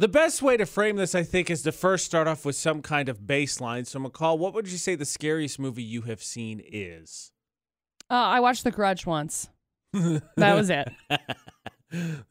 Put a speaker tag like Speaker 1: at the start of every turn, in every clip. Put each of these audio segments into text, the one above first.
Speaker 1: The best way to frame this, I think, is to first start off with some kind of baseline. So, McCall, what would you say the scariest movie you have seen is?
Speaker 2: Uh, I watched The Grudge once. That was it.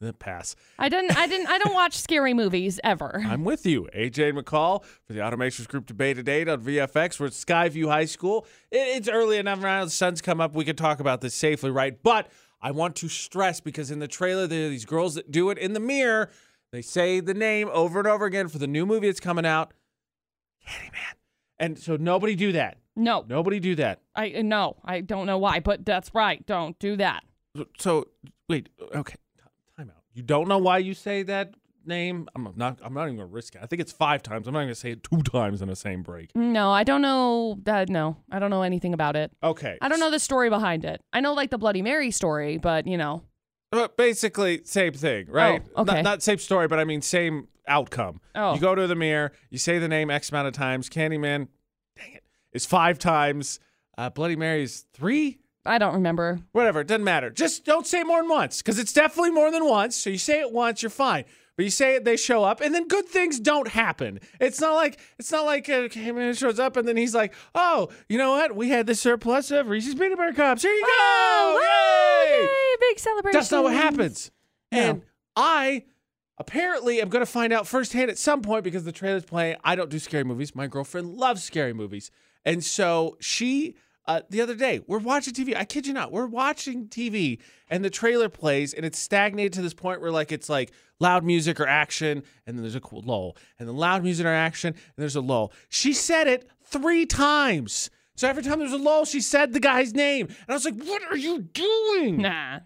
Speaker 1: the pass.
Speaker 2: I didn't. I didn't. I don't watch scary movies ever.
Speaker 1: I'm with you, AJ McCall, for the Automations Group debate at 8 on VFX. We're at Skyview High School. It- It's early enough now. The sun's come up. We can talk about this safely, right? But I want to stress because in the trailer, there are these girls that do it in the mirror. They say the name over and over again for the new movie that's coming out Candyman. And so nobody do that.
Speaker 2: No,
Speaker 1: Nobody do that.
Speaker 2: I uh, no. I don't know why, but that's right. Don't do that.
Speaker 1: So wait, okay, time out. You don't know why you say that name? I'm not. I'm not even gonna risk it. I think it's five times. I'm not gonna say it two times in the same break.
Speaker 2: No, I don't know. That no, I don't know anything about it.
Speaker 1: Okay.
Speaker 2: I don't know the story behind it. I know like the Bloody Mary story, but you know.
Speaker 1: But basically, same thing, right?
Speaker 2: Oh, okay.
Speaker 1: Not, not same story, but I mean same outcome.
Speaker 2: Oh.
Speaker 1: You go to the mirror, you say the name X amount of times. Candyman, dang it, is five times. Uh, Bloody Mary is three.
Speaker 2: I don't remember.
Speaker 1: Whatever, it doesn't matter. Just don't say more than once, because it's definitely more than once. So you say it once, you're fine. But you say it, they show up, and then good things don't happen. It's not like it's not like uh, shows up, and then he's like, "Oh, you know what? We had the surplus of Reese's peanut butter cups. Here you go! Yay!"
Speaker 2: Yay, big celebration.
Speaker 1: That's not what happens.
Speaker 2: No.
Speaker 1: And I apparently am going to find out firsthand at some point because the trailer's playing. I don't do scary movies. My girlfriend loves scary movies. And so she, uh, the other day, we're watching TV. I kid you not, we're watching TV and the trailer plays and it's stagnated to this point where like it's like loud music or action and then there's a lull and then loud music or action and there's a lull. She said it three times. So every time there was a lull, she said the guy's name. And I was like, what are you doing?
Speaker 2: Nah.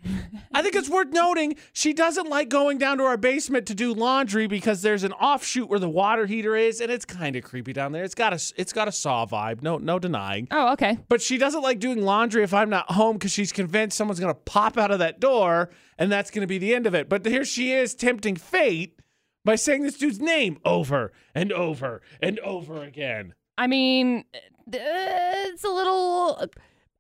Speaker 1: I think it's worth noting she doesn't like going down to our basement to do laundry because there's an offshoot where the water heater is, and it's kind of creepy down there. It's got a it's got a saw vibe, no no denying.
Speaker 2: Oh, okay.
Speaker 1: But she doesn't like doing laundry if I'm not home because she's convinced someone's gonna pop out of that door, and that's gonna be the end of it. But here she is tempting fate by saying this dude's name over and over and over again.
Speaker 2: I mean, uh, it's a little.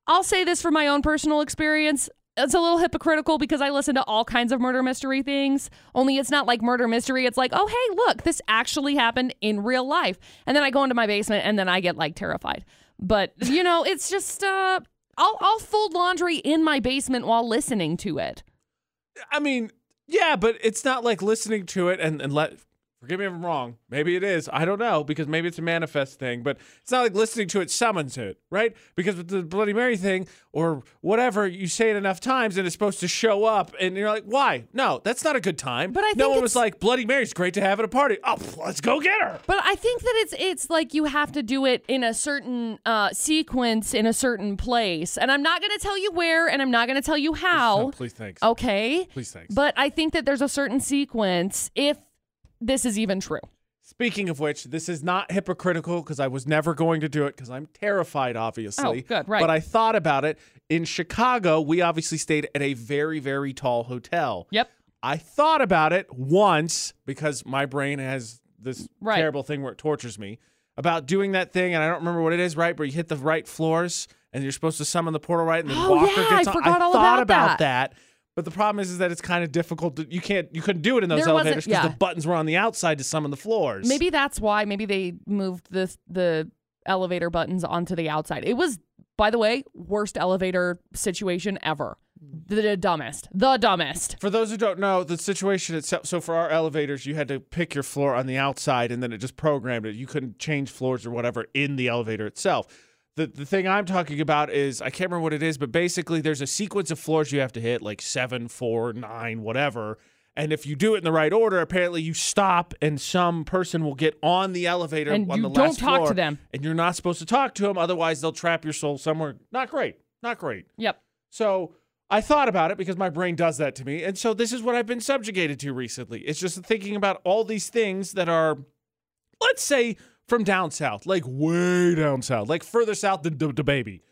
Speaker 2: I'll say this from my own personal experience. It's a little hypocritical because I listen to all kinds of murder mystery things. Only it's not like murder mystery. It's like, oh, hey, look, this actually happened in real life. And then I go into my basement and then I get like terrified. But you know, it's just uh, I'll I'll fold laundry in my basement while listening to it.
Speaker 1: I mean, yeah, but it's not like listening to it and, and let forgive me if I'm wrong. Maybe it is. I don't know, because maybe it's a manifest thing, but it's not like listening to it summons it, right? Because with the Bloody Mary thing or whatever, you say it enough times and it's supposed to show up and you're like, why? No, that's not a good time.
Speaker 2: But I
Speaker 1: no one was like, Bloody Mary's great to have at a party. Oh, let's go get her.
Speaker 2: But I think that it's it's like you have to do it in a certain uh, sequence in a certain place, and I'm not going to tell you where, and I'm not going to tell you how.
Speaker 1: No, please, thanks.
Speaker 2: Okay.
Speaker 1: Please, thanks.
Speaker 2: But I think that there's a certain sequence if this is even true.
Speaker 1: Speaking of which, this is not hypocritical because I was never going to do it because I'm terrified, obviously.
Speaker 2: Oh, good, right.
Speaker 1: But I thought about it. In Chicago, we obviously stayed at a very, very tall hotel.
Speaker 2: Yep.
Speaker 1: I thought about it once because my brain has this
Speaker 2: Right.
Speaker 1: terrible thing where it tortures me about doing that thing, and I don't remember what it is, right? Where you hit the right floors and you're supposed to summon the portal right, and then
Speaker 2: Oh,
Speaker 1: Walker
Speaker 2: yeah,
Speaker 1: gets
Speaker 2: I
Speaker 1: on.
Speaker 2: forgot all
Speaker 1: thought
Speaker 2: about that.
Speaker 1: that. But the problem is, is that it's kind of difficult. To, you can't, you couldn't do it in those
Speaker 2: There wasn't-
Speaker 1: elevators because
Speaker 2: yeah.
Speaker 1: the buttons were on the outside to summon the floors.
Speaker 2: Maybe that's why. Maybe they moved the the elevator buttons onto the outside. It was, by the way, worst elevator situation ever. The dumbest. The dumbest.
Speaker 1: For those who don't know, the situation itself. So for our elevators, you had to pick your floor on the outside, and then it just programmed it. You couldn't change floors or whatever in the elevator itself. The the thing I'm talking about is I can't remember what it is, but basically there's a sequence of floors you have to hit, like seven, four, nine, whatever. And if you do it in the right order, apparently you stop, and some person will get on the elevator
Speaker 2: And
Speaker 1: on
Speaker 2: you
Speaker 1: the
Speaker 2: don't
Speaker 1: last
Speaker 2: talk to them.
Speaker 1: and you're not supposed to talk to them, otherwise they'll trap your soul somewhere. Not great. Not great.
Speaker 2: Yep.
Speaker 1: So I thought about it because my brain does that to me. And so this is what I've been subjugated to recently. It's just thinking about all these things that are, let's say, from down south, like way down south, like further south than the baby.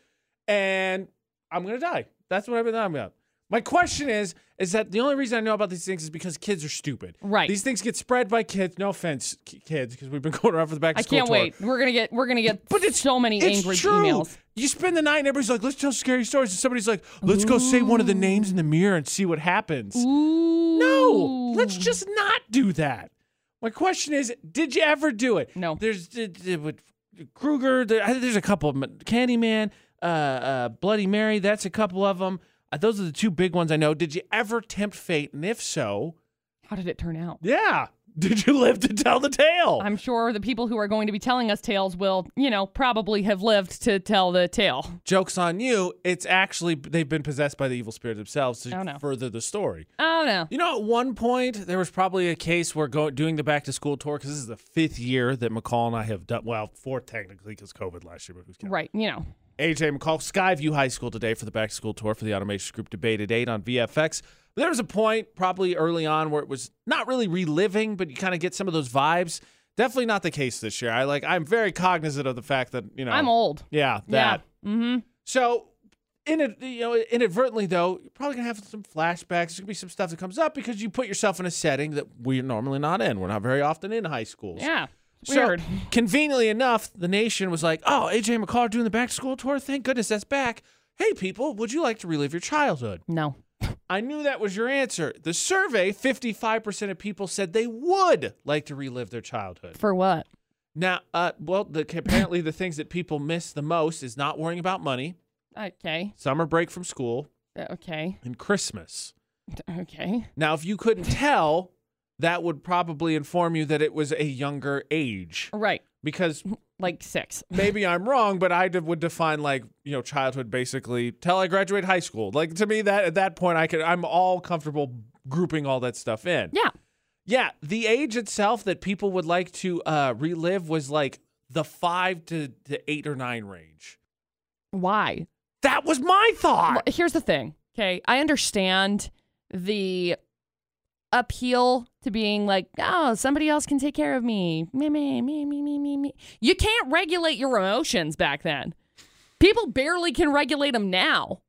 Speaker 1: And I'm going to die. That's what I've been thinking about. My question is, is that the only reason I know about these things is because kids are stupid.
Speaker 2: Right.
Speaker 1: These things get spread by kids. No offense, ki- kids, because we've been going around for the back
Speaker 2: I can't
Speaker 1: tour.
Speaker 2: wait. We're gonna get we're gonna get
Speaker 1: But it's
Speaker 2: so many
Speaker 1: It's
Speaker 2: angry
Speaker 1: true.
Speaker 2: emails.
Speaker 1: You spend the night and everybody's like, let's tell scary stories. And somebody's like, let's go say one of the names in the mirror and see what happens.
Speaker 2: Ooh.
Speaker 1: No, let's just not do that. My question is, did you ever do it?
Speaker 2: No.
Speaker 1: There's with Krueger. There, there's a couple of them. Candyman, uh, uh, Bloody Mary. That's a couple of them. Uh, those are the two big ones I know. Did you ever tempt fate? And if so,
Speaker 2: How did it turn out?
Speaker 1: yeah, did you live to tell the tale?
Speaker 2: I'm sure the people who are going to be telling us tales will, you know, probably have lived to tell the tale.
Speaker 1: Joke's on you. It's actually they've been possessed by the evil spirit themselves to
Speaker 2: Oh, no.
Speaker 1: further the story.
Speaker 2: Oh no.
Speaker 1: You know, at one point there was probably a case where go, doing the back to school tour because this is the fifth year that McCall and I have done. Well, fourth technically because COVID last year, but who's counting?
Speaker 2: Right, you know.
Speaker 1: AJ McCall, Skyview High School today for the back school tour for the Automation Group debate at eight on VFX. But there was a point probably early on where it was not really reliving, but you kind of get some of those vibes. Definitely not the case this year. I like. I'm very cognizant of the fact that you know.
Speaker 2: I'm old.
Speaker 1: Yeah, that.
Speaker 2: Yeah. Mm-hmm.
Speaker 1: So, in a, you know, inadvertently though, you're probably gonna have some flashbacks. There's gonna be some stuff that comes up because you put yourself in a setting that we're normally not in. We're not very often in high schools.
Speaker 2: Yeah.
Speaker 1: So, conveniently enough, the nation was like, "Oh, AJ McCall doing the back to school tour. Thank goodness that's back. Hey, people, would you like to relive your childhood?"
Speaker 2: no.
Speaker 1: I knew that was your answer. The survey, 55% of people said they would like to relive their childhood.
Speaker 2: For what?
Speaker 1: Now, uh, well, the, apparently the things that people miss the most is not worrying about money,
Speaker 2: Okay.
Speaker 1: summer break from school,
Speaker 2: Uh, Okay.
Speaker 1: and Christmas.
Speaker 2: Okay.
Speaker 1: Now, if you couldn't tell, that would probably inform you that it was a younger age
Speaker 2: Right.
Speaker 1: because
Speaker 2: Like six.
Speaker 1: maybe I'm wrong, but I would define like you know childhood basically till I graduate high school. Like to me, that at that point I could I'm all comfortable grouping all that stuff in.
Speaker 2: Yeah.
Speaker 1: Yeah, the age itself that people would like to uh, relive was like the five to, to eight or nine range.
Speaker 2: Why?
Speaker 1: That was my thought.
Speaker 2: Well, here's the thing. Okay. I understand the appeal to being like, oh, somebody else can take care of me. Me, me, me, me, me, me, me. You can't regulate your emotions back then. People barely can regulate them now.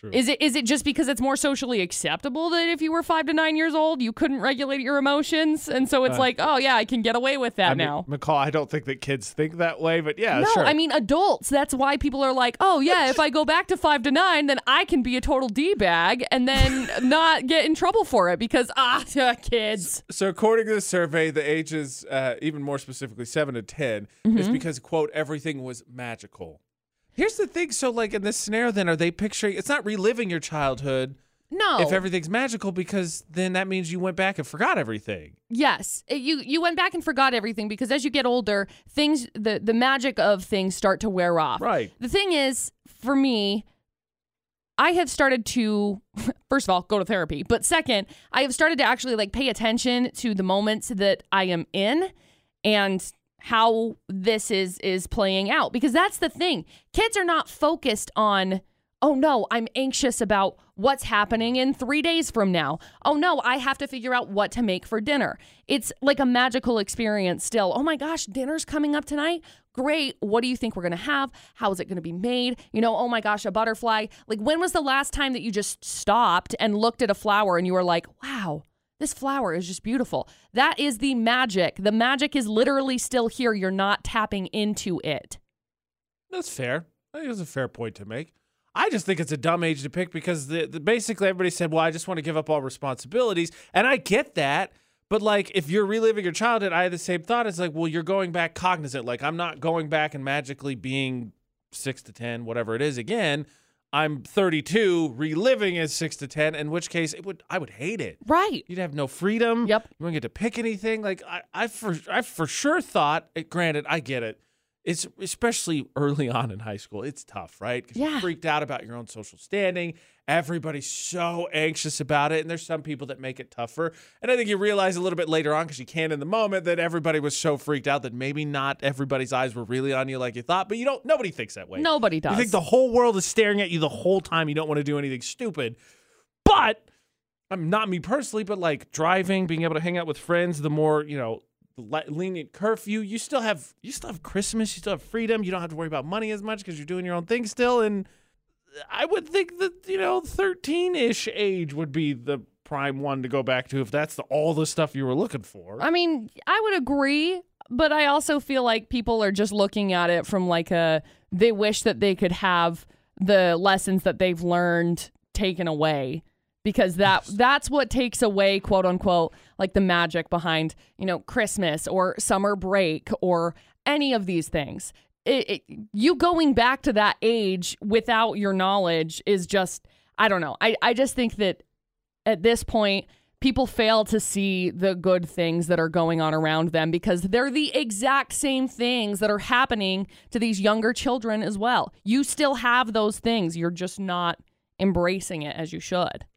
Speaker 1: True.
Speaker 2: Is it is it just because it's more socially acceptable that if you were five to nine years old you couldn't regulate your emotions, and so it's
Speaker 1: Uh,
Speaker 2: like, oh yeah, I can get away with that
Speaker 1: I mean,
Speaker 2: now.
Speaker 1: McCall, I don't think that kids think that way, but yeah,
Speaker 2: no,
Speaker 1: sure.
Speaker 2: I mean adults. That's why people are like, oh yeah, if I go back to five to nine, then I can be a total d bag and then not get in trouble for it because ah, kids.
Speaker 1: So, according to the survey, the ages, uh, even more specifically, seven to 10,
Speaker 2: Mm-hmm.
Speaker 1: is because, quote, everything was magical. Here's the thing. So, like in this scenario, then, are they picturing it's not reliving your childhood
Speaker 2: No.
Speaker 1: if everything's magical because then that means you went back and forgot everything.
Speaker 2: Yes, you you went back and forgot everything because as you get older, things the the magic of things start to wear off.
Speaker 1: Right.
Speaker 2: The thing is, for me, I have started to first of all go to therapy, but second, I have started to actually like pay attention to the moments that I am in and how this is is playing out because that's the thing. Kids are not focused on Oh no, I'm anxious about what's happening in three days from now. Oh no, I have to figure out what to make for dinner. It's like a magical experience still. Oh my gosh, dinner's coming up tonight. Great. What do you think we're going to have? How is it going to be made? You know, oh my gosh, a butterfly. Like, when was the last time that you just stopped and looked at a flower and you were like, wow, this flower is just beautiful? That is the magic. The magic is literally still here. You're not tapping into it.
Speaker 1: That's fair. I think it's a fair point to make. I just think it's a dumb age to pick because the, the basically everybody said, "Well, I just want to give up all responsibilities," and I get that. But like, if you're reliving your childhood, I had the same thought. It's like, well, you're going back cognizant. Like, I'm not going back and magically being six to ten, whatever it is, again. I'm 32, reliving as six to ten. In which case, it would I would hate it.
Speaker 2: Right.
Speaker 1: You'd have no freedom.
Speaker 2: Yep.
Speaker 1: You wouldn't get to pick anything. Like I, I for I for sure thought. It, granted, I get it. It's especially early on in high school. It's tough, right?
Speaker 2: Yeah.
Speaker 1: You're freaked out about your own social standing. Everybody's so anxious about it, and there's some people that make it tougher. And I think you realize a little bit later on, because you can in the moment, that everybody was so freaked out that maybe not everybody's eyes were really on you like you thought. But you don't. Nobody thinks that way.
Speaker 2: Nobody does.
Speaker 1: You think the whole world is staring at you the whole time. You don't want to do anything stupid. But I'm not me personally, but like driving, being able to hang out with friends, the more, you know, lenient curfew, you still have you still have Christmas, you still have freedom. You don't have to worry about money as much because you're doing your own thing still. And I would think that, you know, 13-ish age would be the prime one to go back to if that's the, all the stuff you were looking for.
Speaker 2: I mean, I would agree, but I also feel like people are just looking at it from like a they wish that they could have the lessons that they've learned taken away. Because that that's what takes away quote unquote like the magic behind you know christmas or summer break or any of these things. It, it, you going back to that age without your knowledge is just i don't know. I, I just think that at this point people fail to see the good things that are going on around them because they're the exact same things that are happening to these younger children as well. You still have those things. You're just not embracing it as you should